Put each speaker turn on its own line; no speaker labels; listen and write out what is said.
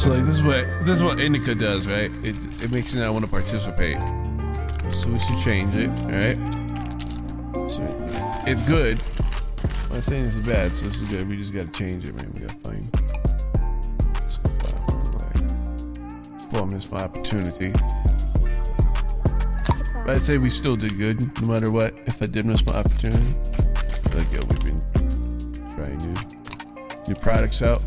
So like this is what this is what indica does, right? It it makes you not want to participate. So we should change it, alright? So it's good. I'm not saying this is bad, so this is good. We just gotta change it, man. We gotta find. Well, I missed my opportunity. But I'd say we still did good, no matter what. If I did miss my opportunity, like yeah, we've been trying new new products out.